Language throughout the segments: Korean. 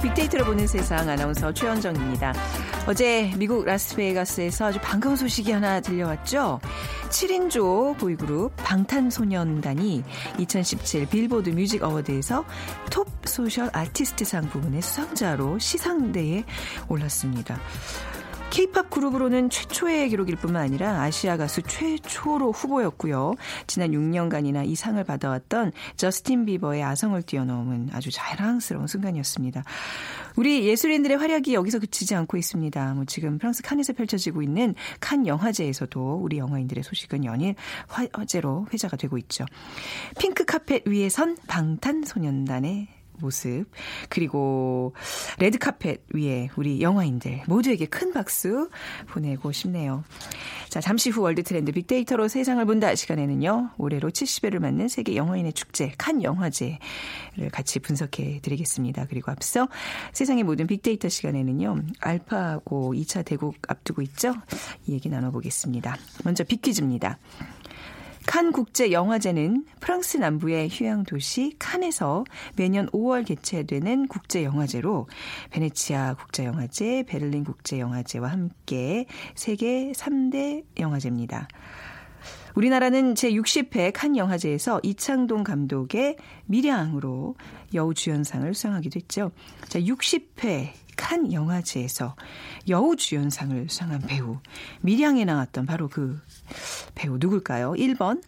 빅데이터로 보는 세상 아나운서 최현정입니다. 어제 미국 라스베이거스에서 아주 반가운 소식이 하나 들려왔죠. 7인조 보이그룹 방탄소년단이 2017 빌보드 뮤직 어워드에서 Top Social Artist상 부문의 수상자로 시상대에 올랐습니다. 케이팝 그룹으로는 최초의 기록일 뿐만 아니라 아시아 가수 최초로 후보였고요. 지난 6년간이나 이 상을 받아왔던 저스틴 비버의 아성을 뛰어넘은 아주 자랑스러운 순간이었습니다. 우리 예술인들의 활약이 여기서 그치지 않고 있습니다. 뭐 지금 프랑스 칸에서 펼쳐지고 있는 칸 영화제에서도 우리 영화인들의 소식은 연일 화제로 회자가 되고 있죠. 핑크 카펫 위에 선 방탄소년단의 모습 그리고 레드 카펫 위에 우리 영화인들 모두에게 큰 박수 보내고 싶네요. 자 잠시 후 World Trend 빅데이터로 세상을 본다 시간에는요 올해로 70회를 맞는 세계 영화인의 축제 칸 영화제를 같이 분석해 드리겠습니다. 그리고 앞서 세상의 모든 빅데이터 시간에는요 알파고 2차 대국 앞두고 있죠 이 얘기 나눠보겠습니다. 먼저 빅퀴즈입니다. 칸 국제 영화제는 프랑스 남부의 휴양 도시 칸에서 매년 5월 개최되는 국제 영화제로 베네치아 국제 영화제, 베를린 국제 영화제와 함께 세계 3대 영화제입니다. 우리나라는 제60회 칸 영화제에서 이창동 감독의 미량으로 여우 주연상을 수상하기도 했죠. 자, 60회 칸 영화제에서 여우 주연상을 수상한 배우 미량에 나왔던 바로 그 배우 누굴까요? 1번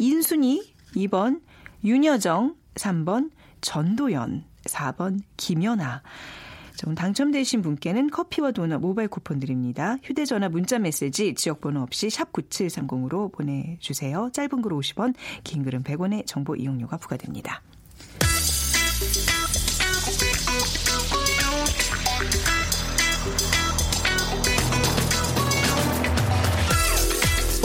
인순이, 2번 윤여정, 3번 전도연, 4번 김연아. 좀 당첨되신 분께는 커피와 도넛 모바일 쿠폰 드립니다. 휴대전화 문자 메시지 지역번호 없이 샵 9730으로 보내주세요. 짧은 글 50원, 긴 글은 100원의 정보 이용료가 부과됩니다.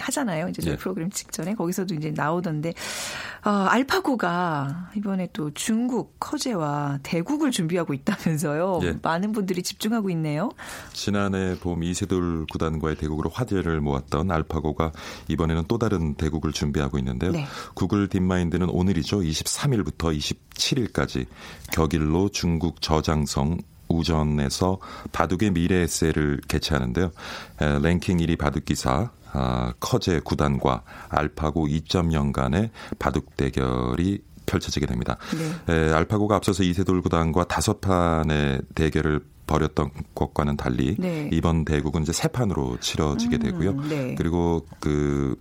하잖아요. 이제 저희 네. 프로그램 직전에 거기서도 이제 나오던데 어, 알파고가 이번에 또 중국 커제와 대국을 준비하고 있다면서요. 네. 많은 분들이 집중하고 있네요. 지난해 봄 이세돌 구단과의 대국으로 화제를 모았던 알파고가 이번에는 또 다른 대국을 준비하고 있는데요. 네. 구글 딥마인드는 오늘이죠. 23일부터 27일까지 격일로 중국 저장성 우전에서 바둑의 미래 에세이를 개최하는데요. 랭킹 1위 바둑 기사 아, 커제 구단과 알파고 2.0간의 바둑 대결이 펼쳐지게 됩니다. 네. 에, 알파고가 앞서서 이세돌 구단과 다섯 판의 대결을 벌였던 것과는 달리 네. 이번 대국은 이제 세 판으로 치러지게 음, 되고요. 음, 네. 그리고 그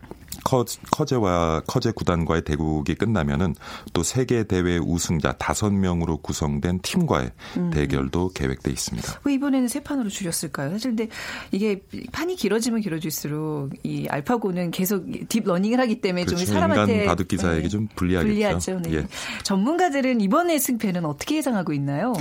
커제와 커제 구단과의 대국이 끝나면은 또 세계 대회 우승자 다섯 명으로 구성된 팀과의 음. 대결도 계획돼 있습니다. 왜 이번에는 세 판으로 줄였을까요? 사실 근데 이게 판이 길어지면 길어질수록 이 알파고는 계속 deep learning을 하기 때문에 그렇죠. 좀 사람한테 인간 바둑 기사에게 네. 좀 불리하겠죠. 불리하죠. 네. 예. 전문가들은 이번에 승패는 어떻게 예상하고 있나요?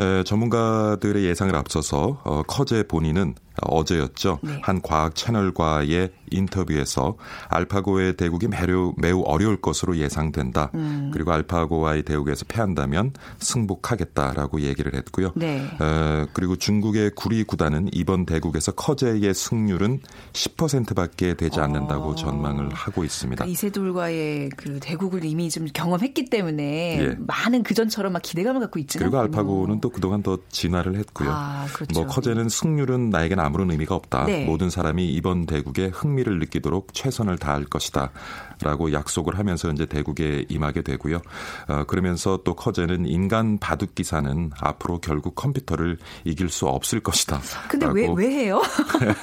에, 전문가들의 예상을 앞서서 어, 커제 본인은 어제였죠. 네. 한 과학 채널과의 인터뷰에서 알파고의 대국이 매우, 매우 어려울 것으로 예상된다. 음. 그리고 알파고와의 대국에서 패한다면 승복하겠다라고 얘기를 했고요. 네. 어, 그리고 중국의 구리 구단은 이번 대국에서 커제의 승률은 10%밖에 되지 않는다고 어. 전망을 하고 있습니다. 그러니까 이세돌과의 그 대국을 이미 좀 경험했기 때문에 예. 많은 그전처럼 막 기대감을 갖고 있지는 그리고 알파고는 또 그동안 더 진화를 했고요. 아, 그렇죠. 뭐 커제는 승률은 나에게는 아무런 의미가 없다. 네. 모든 사람이 이번 대국에 흥미를 느끼도록 최선을 다할 것이다. 라고 약속을 하면서 이제 대국에 임하게 되고요. 어, 그러면서 또 커제는 인간 바둑 기사는 앞으로 결국 컴퓨터를 이길 수 없을 것이다. 근데 왜, 왜 해요?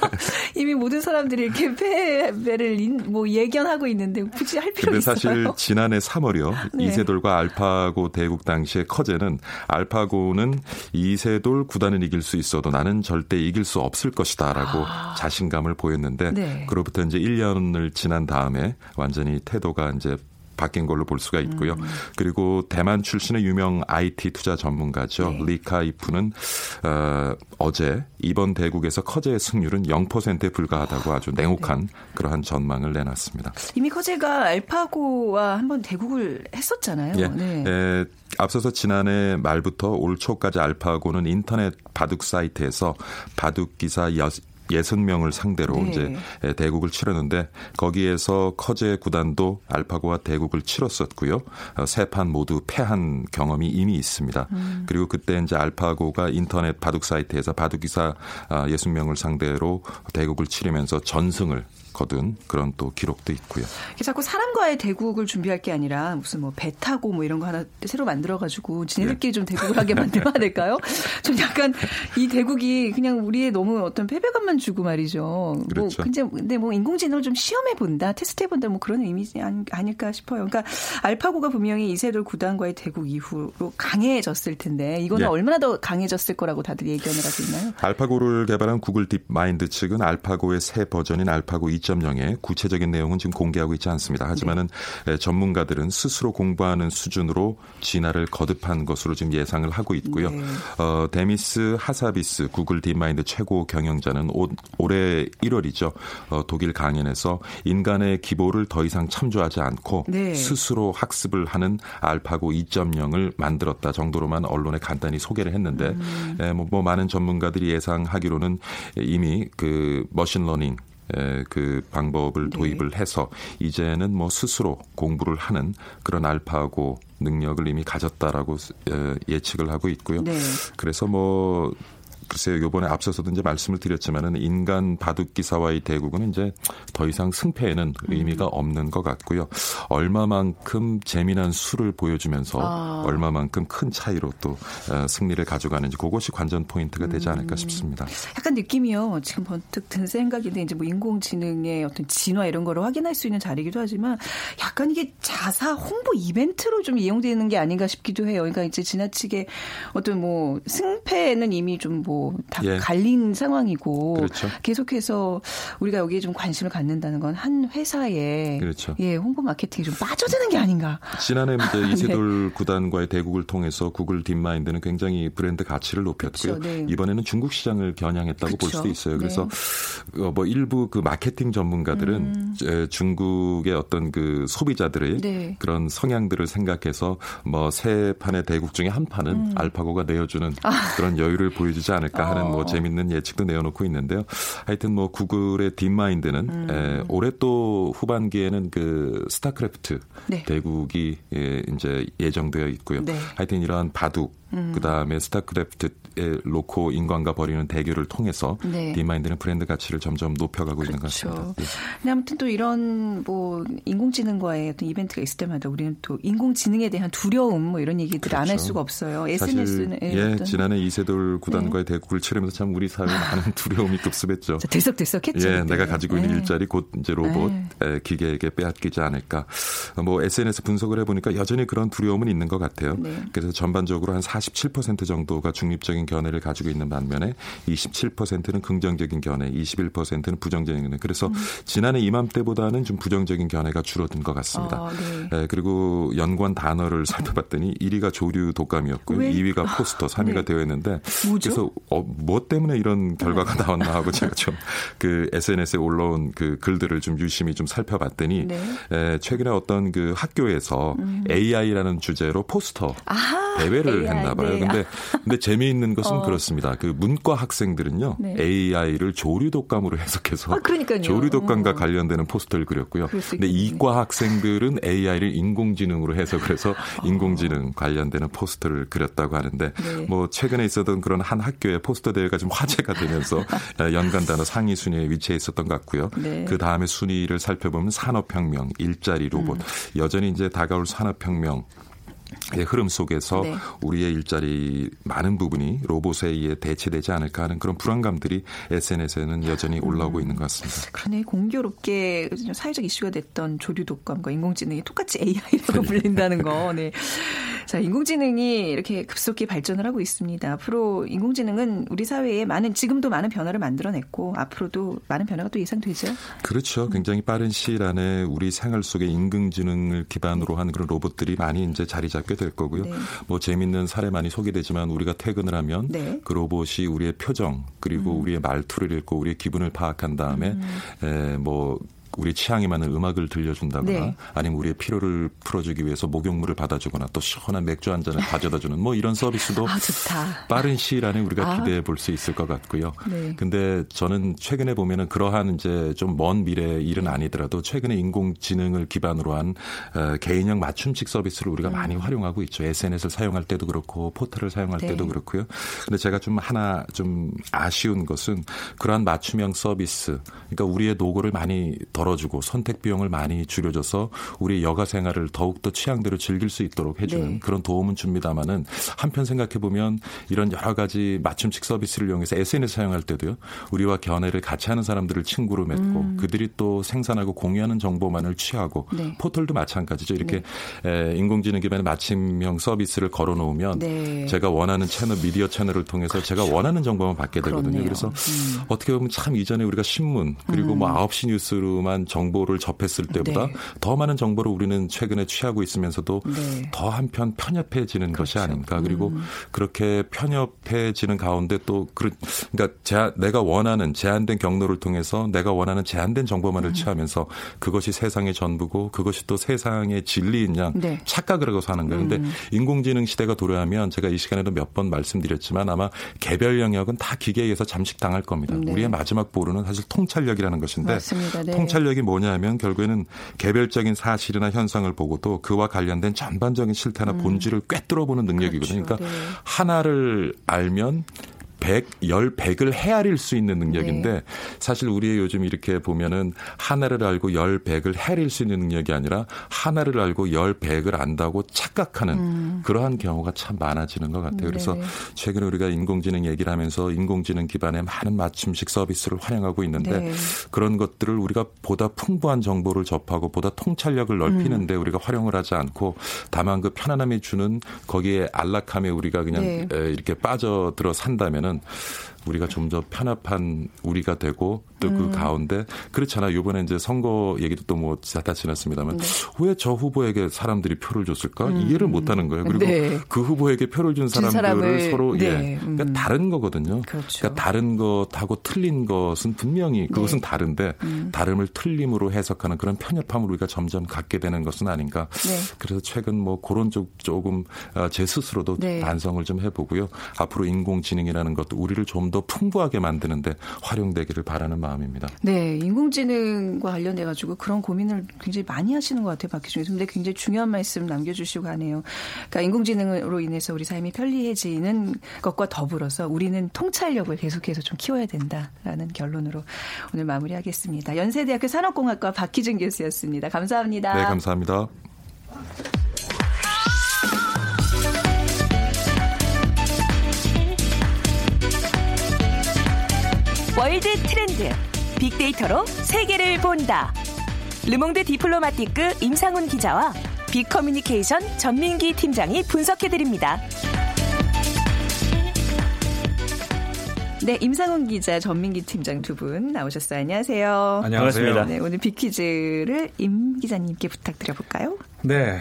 이미 모든 사람들이 이렇게 패배를 뭐 예견하고 있는데 굳이 할 필요 있어요? 사실 지난해 3월이요. 네. 이세돌과 알파고 대국 당시에 커제는 알파고는 이세돌 구단을 이길 수 있어도 나는 절대 이길 수 없을 것이다라고 아. 자신감을 보였는데 네. 그로부터 이제 1년을 지난 다음에 완전 히 태도가 이제 바뀐 걸로 볼 수가 있고요. 음. 그리고 대만 출신의 유명 IT 투자 전문가죠. 네. 리카이프는 어, 어제 이번 대국에서 커제의 승률은 0%에 불과하다고 아주 냉혹한 네. 그러한 전망을 내놨습니다. 이미 커제가 알파고와 한번 대국을 했었잖아요. 예. 네. 에, 앞서서 지난해 말부터 올 초까지 알파고는 인터넷 바둑 사이트에서 바둑 기사 60명을 상대로 네. 이제 대국을 치렀는데 거기에서 커제 구단도 알파고와 대국을 치렀었고요. 어, 세판 모두 패한 경험이 이미 있습니다. 음. 그리고 그때 이제 알파고가 인터넷 바둑 사이트에서 바둑 기사 60명을 아, 상대로 대국을 치르면서 전승을 거둔 그런 또 기록도 있고요. 자꾸 사람과의 대국을 준비할 게 아니라 무슨 뭐 배 타고 뭐 이런 거 하나 새로 만들어가지고 지네들끼리 예. 좀 대국을 하게 만들어야 될까요? 좀 약간 이 대국이 그냥 우리의 너무 어떤 패배감만 주고 말이죠. 뭐 그렇죠. 뭐 근데, 근데 뭐 인공지능을 좀 시험해 본다, 테스트해 본다 뭐 그런 의미지 아닐까 싶어요. 그러니까 알파고가 분명히 이세돌 구단과의 대국 이후로 강해졌을 텐데 이거는 예. 얼마나 더 강해졌을 거라고 다들 예견을 하고 있나요? 알파고를 개발한 구글 딥마인드 측은 알파고의 새 버전인 알파고 2 2.0의 구체적인 내용은 지금 공개하고 있지 않습니다. 하지만은 네. 전문가들은 스스로 공부하는 수준으로 진화를 거듭한 것으로 지금 예상을 하고 있고요. 네. 어, 데미스 하사비스 구글 딥마인드 최고 경영자는 오, 올해 1월이죠. 어, 독일 강연에서 인간의 기보를 더 이상 참조하지 않고 네. 스스로 학습을 하는 알파고 2.0을 만들었다 정도로만 언론에 간단히 소개를 했는데 음. 에, 뭐, 뭐 많은 전문가들이 예상하기로는 이미 그 machine learning 그 방법을 네. 도입을 해서 이제는 뭐 스스로 공부를 하는 그런 알파고 능력을 이미 가졌다라고 예측을 하고 있고요. 네. 그래서 뭐 글쎄요, 요번에 앞서서도 이제 말씀을 드렸지만은 인간 바둑 기사와의 대국은 이제 더 이상 승패에는 의미가 음. 없는 것 같고요. 얼마만큼 재미난 수를 보여주면서 아. 얼마만큼 큰 차이로 또 어, 승리를 가져가는지 그것이 관전 포인트가 되지 않을까 음. 싶습니다. 약간 느낌이요. 지금 번뜩 든 생각인데 이제 뭐 인공지능의 어떤 진화 이런 거를 확인할 수 있는 자리이기도 하지만 약간 이게 자사 홍보 이벤트로 좀 이용되는 게 아닌가 싶기도 해요. 그러니까 이제 지나치게 어떤 뭐 승패는 이미 좀뭐 다 예. 갈린 상황이고 그렇죠. 계속해서 우리가 여기에 좀 관심을 갖는다는 건 한 회사에 그렇죠. 예, 홍보 마케팅이 좀 빠져드는 게 아닌가. 지난해 이제 네. 이세돌 네. 구단과의 대국을 통해서 구글 딥마인드는 굉장히 브랜드 가치를 높였고요. 그렇죠. 네. 이번에는 중국 시장을 겨냥했다고 그렇죠. 볼 수도 있어요. 그래서 네. 어, 뭐 일부 그 마케팅 전문가들은 음. 중국의 어떤 그 소비자들의 네. 그런 성향들을 생각해서 뭐 세 판의 대국 중에 한 판은 음. 알파고가 내어주는 아. 그런 여유를 보여주지 않을 않을까 하는 뭐 어. 재밌는 예측도 내어놓고 있는데요. 하여튼 뭐 구글의 딥마인드는 음. 에, 올해 또 후반기에는 그 스타크래프트 네. 대국이 예, 이제 예정되어 있고요. 네. 하여튼 이러한 바둑 음. 그다음에 스타크래프트에 놓고 인간과 벌이는 대결을 통해서 네. 딥마인드는 브랜드 가치를 점점 높여가고 그렇죠. 있는 것 그렇죠. 같습니다. 네. 근데 아무튼 또 이런 뭐 인공지능과의 어떤 이벤트가 있을 때마다 우리는 또 인공지능에 대한 두려움 뭐 이런 얘기들을 그렇죠. 안할 수가 없어요. SNS는 예, 어떤... 지난해 이세돌 구단과의 네. 대국을 치르면서 참 우리 사회에 많은 두려움이 급습했죠. 들썩들썩했죠. 예. 내가 가지고 있는 네. 일자리 곧 이제 로봇 네. 기계에게 빼앗기지 않을까. 뭐 SNS 분석을 해보니까 여전히 그런 두려움은 있는 것 같아요. 네. 그래서 전반적으로 한47% 정도가 중립적인 견해를 가지고 있는 반면에 27%는 긍정적인 견해, 21%는 부정적인 견해. 그래서 음. 지난해 이맘때보다는 좀 부정적인 견해가 줄어든 것 같습니다. 아, 네. 네, 그리고 연관 단어를 살펴봤더니 1위가 조류 독감이었고요. 왜? 2위가 포스터, 3위가 네. 되어 있는데 뭐죠? 그래서 어, 뭐 때문에 이런 결과가 네. 나왔나 하고 제가 좀 그 SNS에 올라온 그 글들을 좀 유심히 좀 살펴봤더니 네. 에, 최근에 어떤 그 학교에서 음. AI라는 주제로 포스터 아하, 대회를 AI. 했나 봐요. 네. 근데 근데 재미있는 것은 어. 그렇습니다. 그 문과 학생들은요 네. AI를 조류 독감으로 해석해서 아, 조류 독감과 어. 관련되는 포스터를 그렸고요. 근데 이과 학생들은 AI를 인공지능으로 해석을 해서 어. 인공지능 관련되는 포스터를 그렸다고 하는데 네. 뭐 최근에 있었던 그런 한 학교의 포스터 대회가 좀 화제가 되면서 연간 단어 상위 순위에 위치해 있었던 것 같고요. 네. 그 다음에 순위를 살펴보면 산업혁명, 일자리 로봇 음. 여전히 이제 다가올 산업혁명 흐름 속에서 네. 우리의 일자리 많은 부분이 로봇에 의해 대체되지 않을까 하는 그런 불안감들이 SNS에는 여전히 올라오고 음. 있는 것 같습니다. 그러네 공교롭게 사회적 이슈가 됐던 조류 독감과 인공지능이 똑같이 AI라고 네. 불린다는 거. 네. 자, 인공지능이 이렇게 급속히 발전을 하고 있습니다. 앞으로 인공지능은 우리 사회에 많은 지금도 많은 변화를 만들어냈고 앞으로도 많은 변화가 또 예상되죠. 그렇죠. 굉장히 빠른 시일 안에 우리 생활 속에 인공지능을 기반으로 한 그런 로봇들이 많이 이제 자리 잡게 될 거고요. 네. 뭐 재밌는 사례 많이 소개되지만 우리가 퇴근을 하면 네. 그 로봇이 우리의 표정 그리고 음. 우리의 말투를 읽고 우리의 기분을 파악한 다음에 음. 에, 뭐 우리 취향에 맞는 음악을 들려준다거나 네. 아니면 우리의 피로를 풀어주기 위해서 목욕물을 받아주거나 또 시원한 맥주 한 잔을 가져다주는 뭐 이런 서비스도 아, 빠른 시일 안에 우리가 아. 기대해 볼 수 있을 것 같고요. 네. 근데 저는 최근에 보면은 그러한 이제 좀 먼 미래 일은 아니더라도 최근에 인공지능을 기반으로 한 어, 개인형 맞춤식 서비스를 우리가 음. 많이 활용하고 있죠. SNS를 사용할 때도 그렇고 포털을 사용할 네. 때도 그렇고요. 근데 제가 좀 하나 좀 아쉬운 것은 그러한 맞춤형 서비스, 그러니까 우리의 노고를 많이 더 덜어주고 선택 비용을 많이 줄여줘서 우리 여가 생활을 더욱더 취향대로 즐길 수 있도록 해주는 네. 그런 도움은 줍니다만은 한편 생각해 보면 이런 여러 가지 맞춤식 서비스를 이용해서 SNS 사용할 때도요 우리와 견해를 같이 하는 사람들을 친구로 맺고 음. 그들이 또 생산하고 공유하는 정보만을 취하고 네. 포털도 마찬가지죠 이렇게 네. 인공지능 기반의 맞춤형 서비스를 걸어놓으면 네. 제가 원하는 채널 미디어 채널을 통해서 그렇죠. 제가 원하는 정보만 받게 되거든요. 그렇네요. 그래서 음. 어떻게 보면 참 이전에 우리가 신문 그리고 뭐 음. 뭐 9시 뉴스로만 다양한 정보를 접했을 때보다 네. 더 많은 정보를 우리는 최근에 취하고 있으면서도 네. 더 한편 편협해지는 그렇죠. 것이 아닌가. 그리고 음. 그렇게 편협해지는 가운데 또 그러니까 제, 내가 원하는 제한된 경로를 통해서 내가 원하는 제한된 정보만을 음. 취하면서 그것이 세상의 전부고 그것이 또 세상의 진리인 양 네. 착각을 하고 사는 거예요. 근데 음. 인공지능 시대가 도래하면 제가 이 시간에도 몇 번 말씀드렸지만 아마 개별 영역은 다 기계에 의해서 잠식당할 겁니다. 네. 우리의 마지막 보루는 사실 통찰력이라는 것인데 네. 통찰 통찰력이 뭐냐면 결국에는 개별적인 사실이나 현상을 보고도 그와 관련된 전반적인 실태나 음. 본질을 꿰뚫어보는 능력이거든요. 그렇죠. 그러니까 네. 하나를 알면 100, 10, 100을 헤아릴 수 있는 능력인데 네. 사실 우리 요즘 이렇게 보면은 하나를 알고 10, 100을 헤아릴 수 있는 능력이 아니라 하나를 알고 10, 100을 안다고 착각하는 음. 그러한 경우가 참 많아지는 것 같아요. 그래서 네. 최근에 우리가 인공지능 얘기를 하면서 인공지능 기반의 많은 맞춤식 서비스를 활용하고 있는데 네. 그런 것들을 우리가 보다 풍부한 정보를 접하고 보다 통찰력을 넓히는데 음. 우리가 활용을 하지 않고 다만 그 편안함이 주는 거기에 안락함에 우리가 그냥 네. 이렇게 빠져들어 산다면은 보면 우리가 좀 더 편협한 우리가 되고 또그 음. 가운데 그렇잖아요. 이번에 이제 선거 얘기도 또 뭐 다 지났습니다만 네. 왜저 후보에게 사람들이 표를 줬을까 음. 이해를 못 하는 거예요. 그리고 네. 그 후보에게 표를 준 사람들을 서로 네. 예 그러니까 음. 다른 거거든요. 그렇죠. 그러니까 다른 것하고 틀린 것은 분명히 그것은 네. 다른데 음. 다름을 틀림으로 해석하는 그런 편협함을 우리가 점점 갖게 되는 것은 아닌가. 네. 그래서 최근 뭐 그런 쪽 조금 어, 제 스스로도 네. 반성을 좀 해보고요. 앞으로 인공지능이라는 것도 우리를 좀더 풍부하게 만드는데 활용되기를 바라는 마음입니다. 네, 인공지능과 관련돼 가지고 그런 고민을 굉장히 많이 하시는 것 같아요, 박희준 교수님. 근데 굉장히 중요한 말씀 남겨주시고 가네요. 그러니까 인공지능으로 인해서 우리 삶이 편리해지는 것과 더불어서 우리는 통찰력을 계속해서 좀 키워야 된다라는 결론으로 오늘 마무리하겠습니다. 연세대학교 산업공학과 박희준 교수였습니다. 감사합니다. 네, 감사합니다. World Trend 빅데이터로 세계를 본다. 르몽드 디플로마티크 임상훈 기자와 빅커뮤니케이션 전민기 팀장이 분석해드립니다. 네, 임상훈 기자, 전민기 팀장 두 분 나오셨어요. 안녕하세요. 안녕하세요. 네, 오늘 빅퀴즈를 임 기자님께 부탁드려볼까요? 네.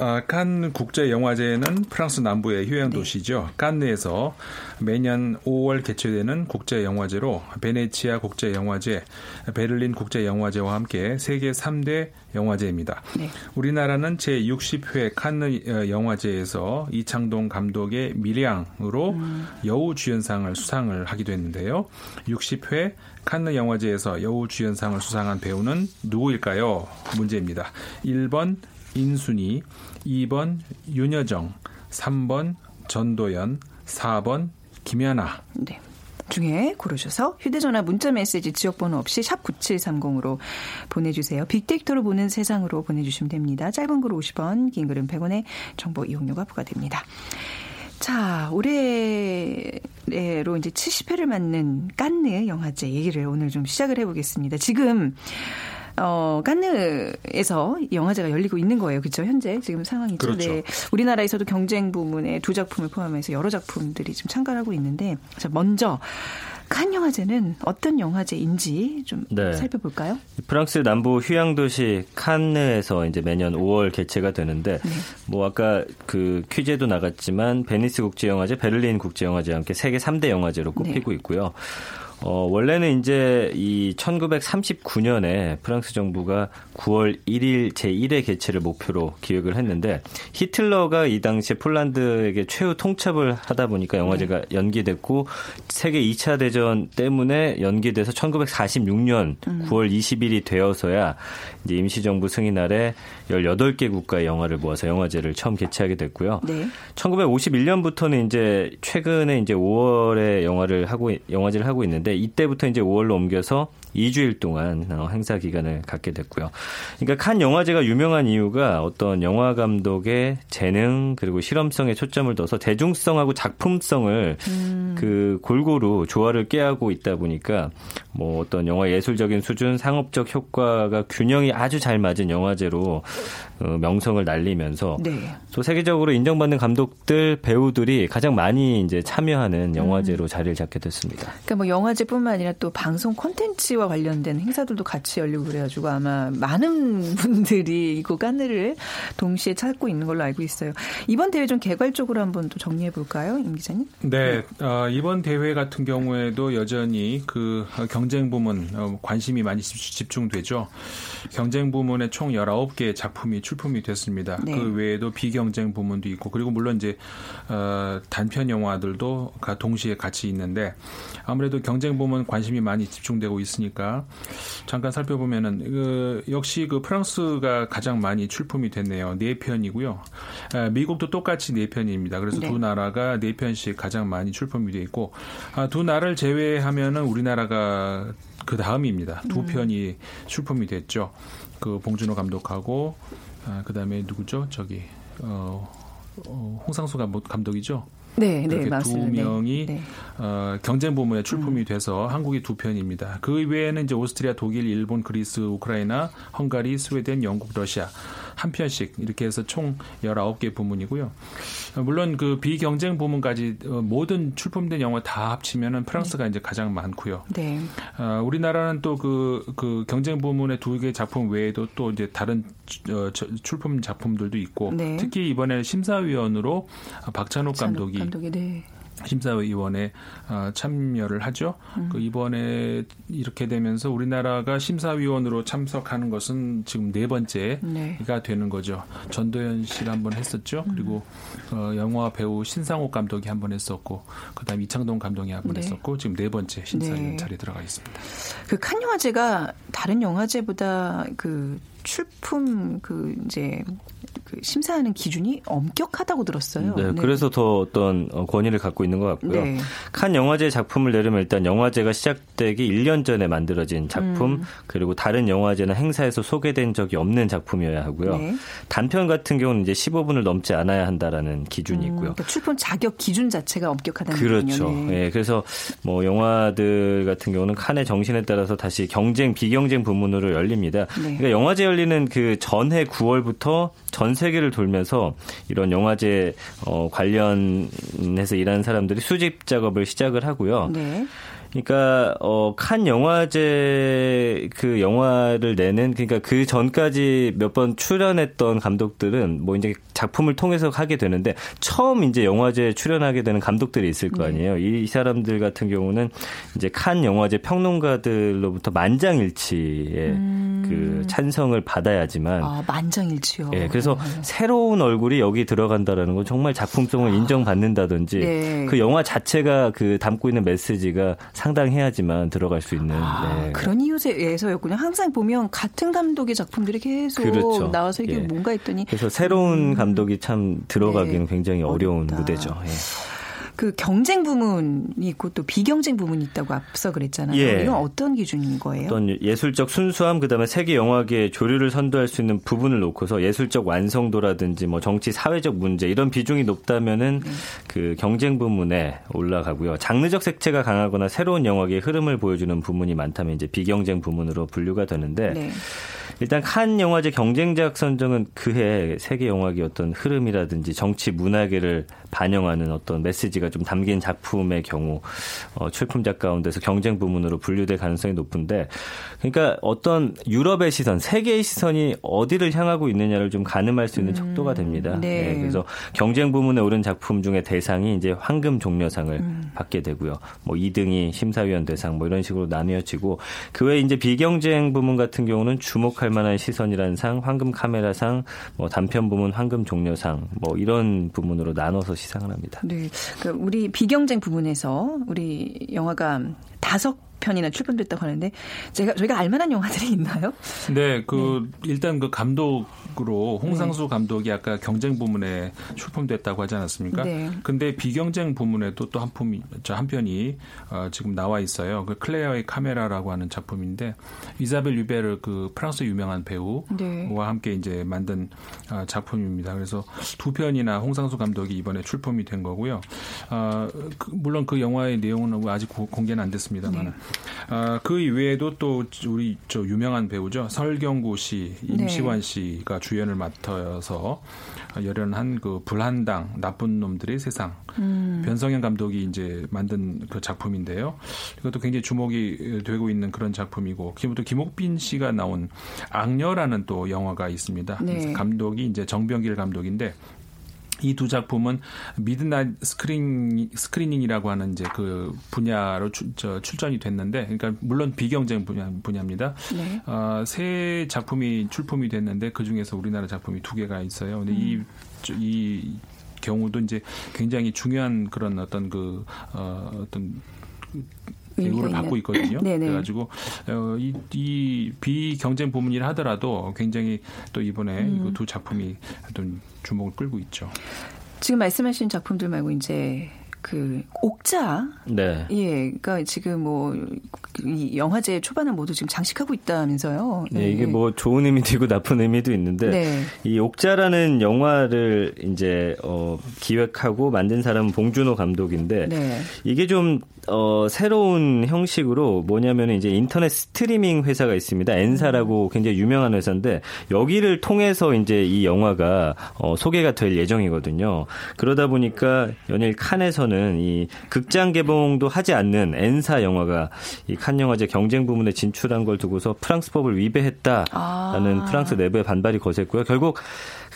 어, 칸 국제영화제는 프랑스 남부의 휴양 네. 도시죠. 칸느에서 매년 5월 개최되는 국제영화제로 베네치아 국제영화제, 베를린 국제영화제와 함께 세계 3대 영화제입니다. 네. 우리나라는 제60회 칸느 어, 영화제에서 이창동 감독의 미량으로 음. 여우 주연상을 수상을 하기도 했는데요. 60회 칸느 영화제에서 여우 주연상을 수상한 배우는 누구일까요? 문제입니다. 1번 인순이, 2번 윤여정, 3번 전도연, 4번 김연아. 네. 중에 고르셔서 휴대전화 문자메시지 지역번호 없이 샵 9730으로 보내주세요. 빅데이터로 보는 세상으로 보내주시면 됩니다. 짧은 글 50원, 긴 글은 100원의 정보 이용료가 부과됩니다. 자, 올해로 이제 70회를 맞는 깐느 영화제 얘기를 오늘 좀 시작을 해보겠습니다. 지금 어, 깐느에서 영화제가 열리고 있는 거예요. 그렇죠? 현재 지금 상황이죠. 그렇죠. 네. 우리나라에서도 경쟁 부문에 두 작품을 포함해서 여러 작품들이 지금 참가를 하고 있는데 자, 먼저 칸 영화제는 어떤 영화제인지 좀 네. 살펴볼까요? 프랑스 남부 휴양 도시 칸느에서 이제 매년 5월 개최가 되는데 네. 뭐 아까 그 퀴즈에도 나갔지만 베니스 국제 영화제, 베를린 국제 영화제와 함께 세계 3대 영화제로 꼽히고 네. 있고요. 어, 원래는 이제 이 1939년에 프랑스 정부가 9월 1일 제1회 개최를 목표로 기획을 했는데 히틀러가 이 당시에 폴란드에게 최후 통첩을 하다 보니까 영화제가 네. 연기됐고 세계 2차 대전 때문에 연기돼서 1946년 음. 9월 20일이 되어서야 이제 임시정부 승인 아래 18개 국가의 영화를 모아서 영화제를 처음 개최하게 됐고요. 네. 1951년부터는 이제 최근에 이제 5월에 영화를 하고 영화제를 하고 있는데 이때부터 이제 5월로 옮겨서 2주일 동안 어, 행사 기간을 갖게 됐고요. 그러니까 칸 영화제가 유명한 이유가 어떤 영화 감독의 재능 그리고 실험성에 초점을 둬서 대중성하고 작품성을 음. 그 골고루 조화를 깨하고 있다 보니까 뭐 어떤 영화 예술적인 수준, 상업적 효과가 균형이 아주 잘 맞은 영화제로 어, 명성을 날리면서 네. 또 세계적으로 인정받는 감독들, 배우들이 가장 많이 이제 참여하는 영화제로 음. 자리를 잡게 됐습니다. 그러니까 뭐 영화제뿐만 아니라 또 방송 콘텐츠와 관련된 행사들도 같이 열리고 그래가지고 아마 많은 분들이 이거 깐느를 동시에 찾고 있는 걸로 알고 있어요. 이번 대회 좀 개괄적으로 한번 또 정리해 볼까요, 임 기자님? 네, 어, 이번 대회 같은 경우에도 여전히 그 경쟁 부문 어, 관심이 많이 집중되죠. 경쟁 부문에 총 19개 작품이 출품이 됐습니다. 네. 그 외에도 비경쟁 부문도 있고 그리고 물론 이제 어, 단편 영화들도 동시에 같이 있는데 아무래도 경쟁 부문 관심이 많이 집중되고 있으니까 잠깐 살펴보면은 그 역시 그 프랑스가 가장 많이 출품이 됐네요. 네 편이고요. 아, 미국도 똑같이 네 편입니다. 그래서 네. 두 나라가 네 편씩 가장 많이 출품이 돼 있고 아, 두 나라를 제외하면은 우리나라가 그 다음입니다. 두 음. 편이 출품이 됐죠. 그 봉준호 감독하고 아, 그다음에 누구죠? 저기 어, 어 홍상수 감독이죠. 네, 네, 맞습니다. 두 명이 네, 네. 어, 경쟁 부문에 출품이 음. 돼서 한국이 두 편입니다. 그 외에는 이제 오스트리아, 독일, 일본, 그리스, 우크라이나, 헝가리, 스웨덴, 영국, 러시아 한 편씩 이렇게 해서 총 19개 부문이고요. 물론 그 비경쟁 부문까지 어, 모든 출품된 영화 다 합치면은 프랑스가 네. 이제 가장 많고요. 네. 어, 우리나라는 또그그 경쟁 부문의 두 개 작품 외에도 또 이제 다른 어, 출품 작품들도 있고 네. 특히 이번에 심사위원으로 박찬욱 감독이 감독이 네. 심사위원회 어, 참여를 하죠. 음. 그 이번에 이렇게 되면서 우리나라가 심사위원으로 참석하는 것은 지금 네 번째가 네. 되는 거죠. 전도연 씨가 한번 했었죠. 음. 그리고 어, 영화 배우 신상옥 감독이 한 번 했었고, 그다음 에 이창동 감독이 한번 네. 했었고, 지금 네 번째 심사위원 네. 자리에 들어가 있습니다. 그칸 영화제가 다른 영화제보다 그 출품 그 이제 그 심사하는 기준이 엄격하다고 들었어요. 네, 네. 그래서 더 어떤 어, 권위를 갖고 있는 것 같고요. 네. 칸 영화제 작품을 내려면 일단 영화제가 시작되기 1년 전에 만들어진 작품 음. 그리고 다른 영화제나 행사에서 소개된 적이 없는 작품이어야 하고요. 네. 단편 같은 경우는 이제 15분을 넘지 않아야 한다라는 기준이 음, 있고요. 그러니까 출품 자격 기준 자체가 엄격하다는 그렇죠. 예. 네. 그래서 뭐 영화들 같은 경우는 칸의 정신에 따라서 다시 경쟁 비경쟁 부문으로 열립니다. 네. 그러니까 영화제 열리는 그 전해 9월부터 전 세계를 돌면서 이런 영화제 어, 관련해서 일하는 사람들이 수집 작업을 시작을 하고요. 네. 그러니까 어, 칸 영화제 그 영화를 내는 그러니까 그 전까지 몇 번 출연했던 감독들은 뭐 이제 작품을 통해서 하게 되는데 처음 이제 영화제에 출연하게 되는 감독들이 있을 거 네. 아니에요. 네. 이 사람들 같은 경우는 이제 칸 영화제 평론가들로부터 만장일치의 음. 그 찬성을 받아야지만 아, 만장일치요. 예. 그래서 네. 새로운 얼굴이 여기 들어간다라는 건 정말 작품성을 아. 인정받는다든지 네. 그 영화 자체가 그 담고 있는 메시지가 상당해야지만 들어갈 수 있는 아, 네. 그런 이유에서였군요. 항상 보면 같은 감독의 작품들이 계속 그렇죠. 나와서 이게 예. 뭔가 했더니 그래서 새로운 음. 감독이 참 들어가기는 네. 굉장히 어려운 어렵다. 무대죠. 예. 그 경쟁 부문이 있고 또 비경쟁 부문이 있다고 앞서 그랬잖아요. 예. 이건 어떤 기준인 거예요? 어떤 예술적 순수함 그다음에 세계 영화계의 조류를 선도할 수 있는 부분을 놓고서 예술적 완성도라든지 뭐 정치 사회적 문제 이런 비중이 높다면은 네. 그 경쟁 부문에 올라가고요. 장르적 색채가 강하거나 새로운 영화계의 흐름을 보여주는 부문이 많다면 이제 비경쟁 부문으로 분류가 되는데 네. 일단 칸 영화제 경쟁작 선정은 그해 세계 영화계 어떤 흐름이라든지 정치 문화계를 반영하는 어떤 메시지가 좀 담긴 작품의 경우 어, 출품작 가운데서 경쟁 부문으로 분류될 가능성이 높은데 그러니까 어떤 유럽의 시선, 세계의 시선이 어디를 향하고 있느냐를 좀 가늠할 수 있는 음, 척도가 됩니다. 네. 네, 그래서 경쟁 부문에 오른 작품 중에 대상이 이제 황금 종려상을 음. 받게 되고요. 뭐 2등이 심사위원 대상 뭐 이런 식으로 나뉘어지고 그 외에 이제 비경쟁 부문 같은 경우는 주목할 만한 시선이라는 상, 황금 카메라상, 뭐 단편 부문 황금 종려상 뭐 이런 부문으로 나눠서 시상을 합니다. 네. 그 우리 비경쟁 부분에서 우리 영화가 다섯 편이나 출품됐다고 하는데 제가 저희가 알만한 영화들이 있나요? 네, 그 네. 일단 그 감독 으로 홍상수 네. 감독이 아까 경쟁 부문에 출품됐다고 하지 않았습니까? 네. 근데 비경쟁 부문에도 또 한 품이 저 한 편이 어, 지금 나와 있어요. 그 클레어의 카메라라고 하는 작품인데 이사벨 유베르 그 프랑스 유명한 배우와 네. 함께 이제 만든 어, 작품입니다. 그래서 두 편이나 홍상수 감독이 이번에 출품이 된 거고요. 어, 그, 물론 그 영화의 내용은 아직 공개는 안 됐습니다만. 네. 아, 그 이외에도 또 우리 저 유명한 배우죠. 설경구 씨, 임시완 네. 씨가 주연을 맡아서 열연한 그 불한당 나쁜 놈들의 세상 음. 변성현 감독이 이제 만든 그 작품인데요. 이것도 굉장히 주목이 되고 있는 그런 작품이고 기부터 김옥빈 씨가 나온 악녀라는 또 영화가 있습니다. 네. 감독이 이제 정병길 감독인데 이 두 작품은 midnight screen screening이라고 하는 이제 그 분야로 주, 저, 출전이 됐는데, 그러니까 물론 비경쟁 분야, 분야입니다. 네. 어, 새 작품이 출품이 됐는데 그 중에서 우리나라 작품이 두 개가 있어요. 근데 음. 이, 이 경우도 이제 굉장히 중요한 그런 어떤 그 어, 어떤 대우를 받고 있거든요. 네네. 그래가지고 어, 이, 이 비경쟁 부문이라 하더라도 굉장히 또 이번에 음. 두 작품이 어떤 주목을 끌고 있죠. 지금 말씀하신 작품들 말고 이제 그 옥자 네. 예, 그러니까 지금 뭐이 영화제 초반을 모두 지금 장식하고 있다면서요. 네, 네, 이게 뭐 좋은 의미도 있고 나쁜 의미도 있는데 네. 이 옥자라는 영화를 이제 어 기획하고 만든 사람은 봉준호 감독인데 네. 이게 좀 어, 새로운 형식으로 뭐냐면 이제 인터넷 스트리밍 회사가 있습니다. 엔사라고 음. 굉장히 유명한 회사인데 여기를 통해서 이제 이 영화가 어, 소개가 될 예정이거든요. 그러다 보니까 연일 칸에서는 이 극장 개봉도 하지 않는 엔사 영화가 이 칸 영화제 경쟁 부문에 진출한 걸 두고서 프랑스법을 위배했다라는 아. 프랑스 내부의 반발이 거셌고요. 결국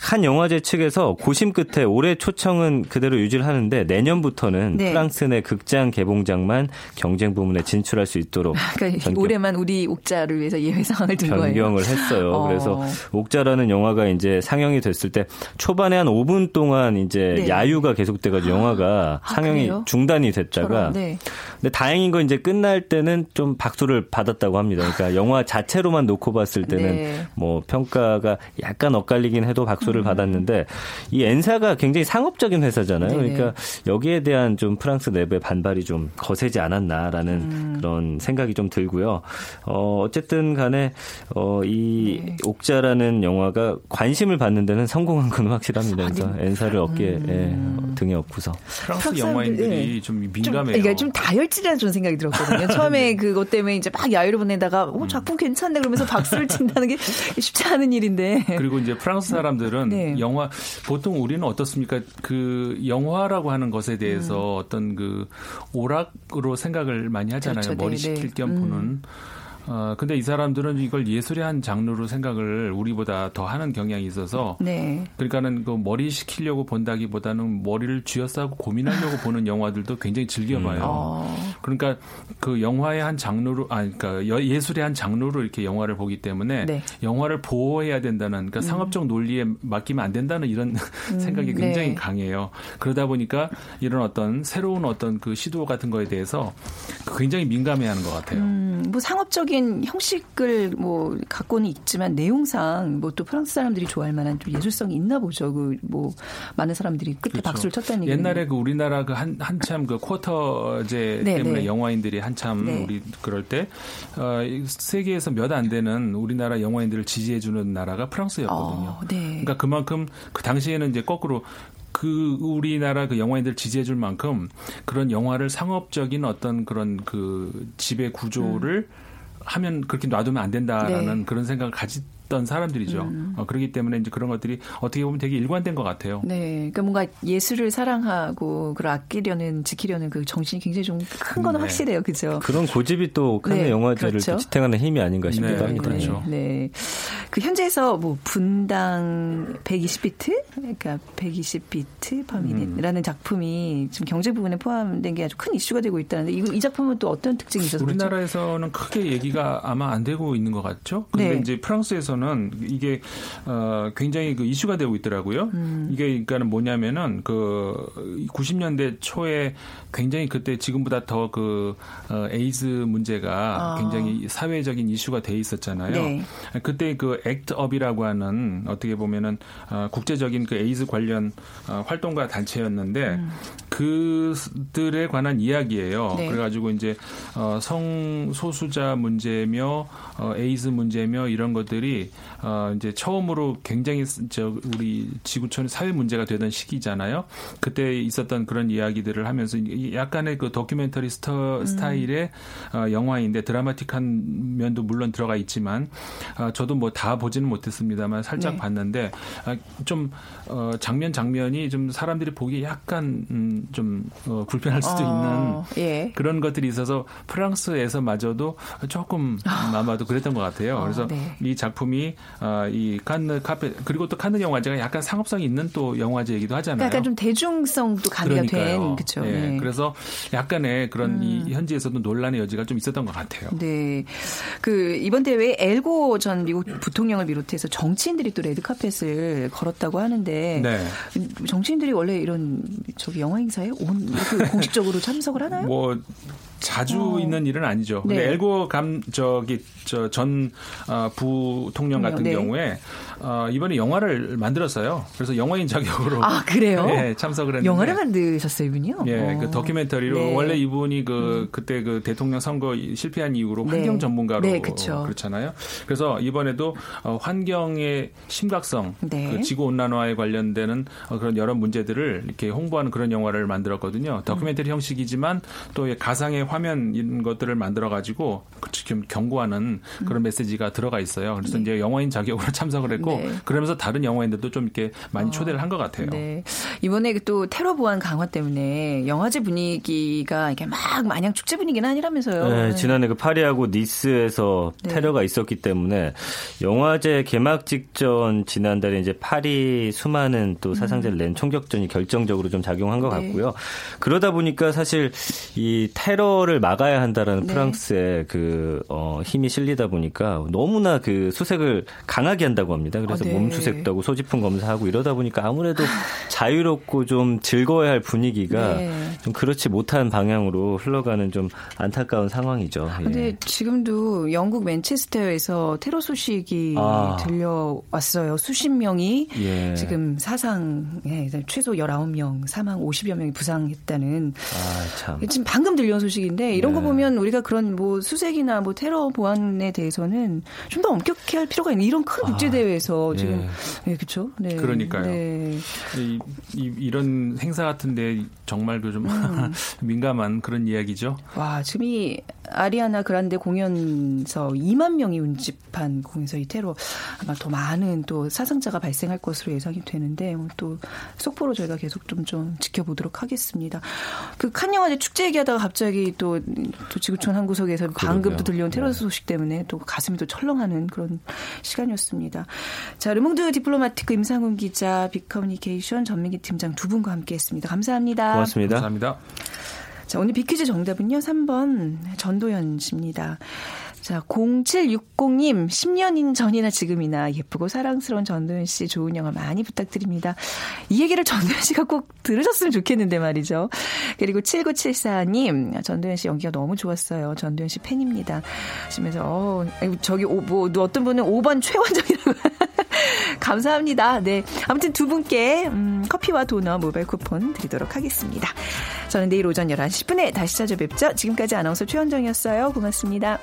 한 영화제 측에서 고심 끝에 올해 초청은 그대로 유지를 하는데 내년부터는 네. 프랑스 내 극장 개봉장 만 경쟁 부문에 진출할 수 있도록 아, 그러니까 변경, 올해만 우리 옥자를 위해서 예외 상황을 둔 변경을 거예요. 했어요. 어. 그래서 옥자라는 영화가 이제 상영이 됐을 때 초반에 한 5분 동안 이제 네. 야유가 계속돼가지고 영화가 아, 상영이 그래요? 중단이 됐다가 네. 근데 다행인 건 이제 끝날 때는 좀 박수를 받았다고 합니다. 그러니까 영화 자체로만 놓고 봤을 때는 네. 뭐 평가가 약간 엇갈리긴 해도 박수 박수를 음. 받았는데 이 엔사가 굉장히 상업적인 회사잖아요. 네네. 그러니까 여기에 대한 좀 프랑스 내부의 반발이 좀 거세지 않았나라는 음. 그런 생각이 좀 들고요. 어, 어쨌든 간에 어, 이 네. 옥자라는 영화가 관심을 받는 데는 성공한 건 확실합니다. 그래서 아니, 엔사를 어깨에 음. 예, 등에 업고서 프랑스 영화인들이 네. 좀 민감해요. 좀, 그러니까 좀 다혈질이라는 좀 생각이 들었거든요. 처음에 네. 그것 때문에 이제 막 야유를 보내다가 오, 어, 작품 괜찮네 그러면서 박수를 친다는 게 쉽지 않은 일인데. 그리고 이제 프랑스 사람들은 사람들은 네. 영화 보통 우리는 어떻습니까? 그 영화라고 하는 것에 대해서 음. 어떤 그 오락 으로 생각을 많이 하잖아요. 그렇죠. 머리 네, 네. 식힐 겸 보는. 음. 어, 근데 이 사람들은 이걸 예술의 한 장르로 생각을 우리보다 더 하는 경향이 있어서. 네. 그러니까는 그 머리 식히려고 본다기보다는 머리를 쥐어싸고 고민하려고 보는 영화들도 굉장히 즐겨 봐요. 음. 어. 그러니까 그 영화의 한 장르로, 아, 그러니까 예술의 한 장르로 이렇게 영화를 보기 때문에 네. 영화를 보호해야 된다는, 그러니까 음. 상업적 논리에 맡기면 안 된다는 이런 음. 생각이 굉장히 네. 강해요. 그러다 보니까 이런 어떤 새로운 어떤 그 시도 같은 거에 대해서 굉장히 민감해 하는 것 같아요. 음, 뭐 상업적인 전통적인 형식을 뭐 갖고는 있지만 내용상 뭐 또 프랑스 사람들이 좋아할 만한 좀 예술성이 있나 보죠. 그 뭐 많은 사람들이 끝에 그렇죠. 박수를 쳤다는 얘기. 옛날에 그 우리나라 그 한 한참 그 쿼터제 네, 때문에 네. 영화인들이 한참 네. 우리 그럴 때 어, 세계에서 몇 안 되는 우리나라 영화인들을 지지해 주는 나라가 프랑스였거든요. 어, 네. 그러니까 그만큼 그 당시에는 이제 거꾸로 그 우리나라 그 영화인들 지지해 줄 만큼 그런 영화를 상업적인 어떤 그런 그 지배 구조를 음. 하면 그렇게 놔두면 안 된다라는 네. 그런 생각을 가지 했던 사람들이죠. 음. 어, 그렇기 때문에 이제 그런 것들이 어떻게 보면 되게 일관된 것 같아요. 네, 그러니까 뭔가 예술을 사랑하고 그걸 아끼려는 지키려는 그 정신이 굉장히 좀 큰건 네. 확실해요, 그죠? 그런 고집이 또 칸네 네, 영화제를 그렇죠. 지탱하는 힘이 아닌가 싶기도 네, 합니다. 그렇죠. 네, 그 현재에서 뭐 분당 120비트, 그러니까 120비트 퍼미닛라는 음. 작품이 지금 경제 부분에 포함된 게 아주 큰 이슈가 되고 있다는데 이, 이 작품은 또 어떤 특징이 있어서 그렇죠? 우리나라에서는 그렇죠? 크게 얘기가 아마 안 되고 있는 것 같죠. 근데 네. 이제 프랑스에서 대해서는 이게 어 굉장히 그 이슈가 되고 있더라고요. 음. 이게 그러니까는 뭐냐면은 그 90년대 초에 굉장히 그때 지금보다 더 그 어, 에이즈 문제가 아. 굉장히 사회적인 이슈가 돼 있었잖아요. 네. 그때 그 ACT UP이라고 하는 어떻게 보면은 어, 국제적인 그 에이즈 관련 어, 활동가 단체였는데 음. 그들에 관한 이야기예요. 네. 그래가지고 이제 어, 성소수자 문제며 어, 에이즈 문제며 이런 것들이 어 이제 처음으로 굉장히 저 우리 지구촌 사회 문제가 되던 시기잖아요. 그때 있었던 그런 이야기들을 하면서 약간의 그 다큐멘터리 스터, 음. 스타일의 어, 영화인데 드라마틱한 면도 물론 들어가 있지만 어, 저도 뭐 다 보지는 못했습니다만 살짝 네. 봤는데 아, 좀 어, 장면 장면이 좀 사람들이 보기 약간 음, 좀 어, 불편할 수도 어, 있는 예. 그런 것들이 있어서 프랑스에서마저도 조금 아. 아마도 그랬던 것 같아요. 그래서 어, 네. 이 작품이 어, 이 칸느 카페 그리고 또 칸느 영화제가 약간 상업성이 있는 또 영화제이기도 하잖아요. 약간 좀 대중성도 가미가 된 그렇죠. 네. 네. 그래서 약간의 그런 음. 이 현지에서도 논란의 여지가 좀 있었던 것 같아요. 네. 그 이번 대회에 엘고 전 미국 부통령을 비롯해서 정치인들이 또 레드 카펫을 걸었다고 하는데 네. 정치인들이 원래 이런 저기 영화 행사 에 온 공식적으로 참석을 하나요? 뭐 자주 어. 있는 일은 아니죠. 근데 네. 엘고 감 저기 저전 어, 부통령 같은 네. 경우에 어, 이번에 영화를 만들었어요. 그래서 영화인 자격으로 아 그래요? 네, 참석을 했는데 영화를 만드셨어요, 이분이요? 예, 그 어. 다큐멘터리로 네. 원래 이분이 그 음. 그때 그 대통령 선거 실패한 이후로 네. 환경 전문가로 네, 그렇잖아요. 그래서 이번에도 어, 환경의 심각성, 네. 그 지구 온난화에 관련되는 어, 그런 여러 문제들을 이렇게 홍보하는 그런 영화를 만들었거든요. 다큐멘터리 음. 형식이지만 또 가상의 화면 이런 것들을 만들어 가지고 지금 경고하는 그런 음. 메시지가 들어가 있어요. 그래서 네. 이제 영화인 자격으로 참석을 했고 네. 그러면서 다른 영화인들도 좀 이렇게 많이 어. 초대를 한 것 같아요. 네. 이번에 그또 테러 보안 강화 때문에 영화제 분위기가 이렇게 막 마냥 축제 분위기는 아니라면서요. 네, 네. 지난해 그 파리하고 니스에서 네. 테러가 있었기 때문에 영화제 개막 직전 지난달에 이제 파리 수많은 또 사상자를 낸 총격전이 결정적으로 좀 작용한 것 네. 같고요. 그러다 보니까 사실 이 테러를 막아야 한다라는 네. 프랑스의 그 어, 힘이 실리다 보니까 너무나 그 수색을 강하게 한다고 합니다. 겁니다. 그래서 아, 네. 몸수색도 하고 소지품 검사하고 이러다 보니까 아무래도 자유롭고 좀 즐거워야 할 분위기가 네. 좀 그렇지 못한 방향으로 흘러가는 좀 안타까운 상황이죠. 예. 근데 지금도 영국 맨체스터에서 테러 소식이 아. 들려왔어요. 수십 명이 예. 지금 사상 예, 최소 19명 사망 50여 명이 부상했다는 아, 참. 지금 방금 들려온 소식인데 이런 네. 거 보면 우리가 그런 뭐 수색이나 뭐 테러 보안에 대해서는 좀 더 엄격히 할 필요가 있는 이런 큰 국제 대회 대 회에서 네. 지금 네, 그렇죠. 네. 그러니까요. 네. 이, 이, 런 행사 같은데 정말 그좀 음. 민감한 그런 이야기죠. 와, 지금 이 아리아나 그란데 공연서 2만 명이 운집한 공연서 이 테러 아마 더 많은 또 사상자가 발생할 것으로 예상이 되는데 뭐또 속보로 저희가 계속 좀, 좀 지켜보도록 하겠습니다. 그 칸 영화제 축제 얘기하다가 갑자기 또, 또 지구촌 한 구석에서 방금 또 들려온 테러 네. 소식 때문에 또 가슴이 또 철렁하는 그런 시간이었습니다. 자, 르몽드 디플로마티크 임상훈 기자, 빅커뮤니케이션 전민기 팀장 두 분과 함께했습니다. 감사합니다. 고맙습니다. 감사합니다. 자, 오늘 빅퀴즈 정답은요. 3번 전도연 씨입니다. 자, 0760님, 10년 전이나 지금이나 예쁘고 사랑스러운 전도연 씨 좋은 영화 많이 부탁드립니다. 이 얘기를 전도연 씨가 꼭 들으셨으면 좋겠는데 말이죠. 그리고 7974님, 전도연 씨 연기가 너무 좋았어요. 전도연 씨 팬입니다. 하시면서, 어, 저기, 오, 뭐, 어떤 분은 5번 최원정이라고. 감사합니다. 네. 아무튼 두 분께, 음, 커피와 도넛 모바일 쿠폰 드리도록 하겠습니다. 저는 내일 오전 11시 10분에 다시 찾아뵙죠. 지금까지 아나운서 최원정이었어요. 고맙습니다.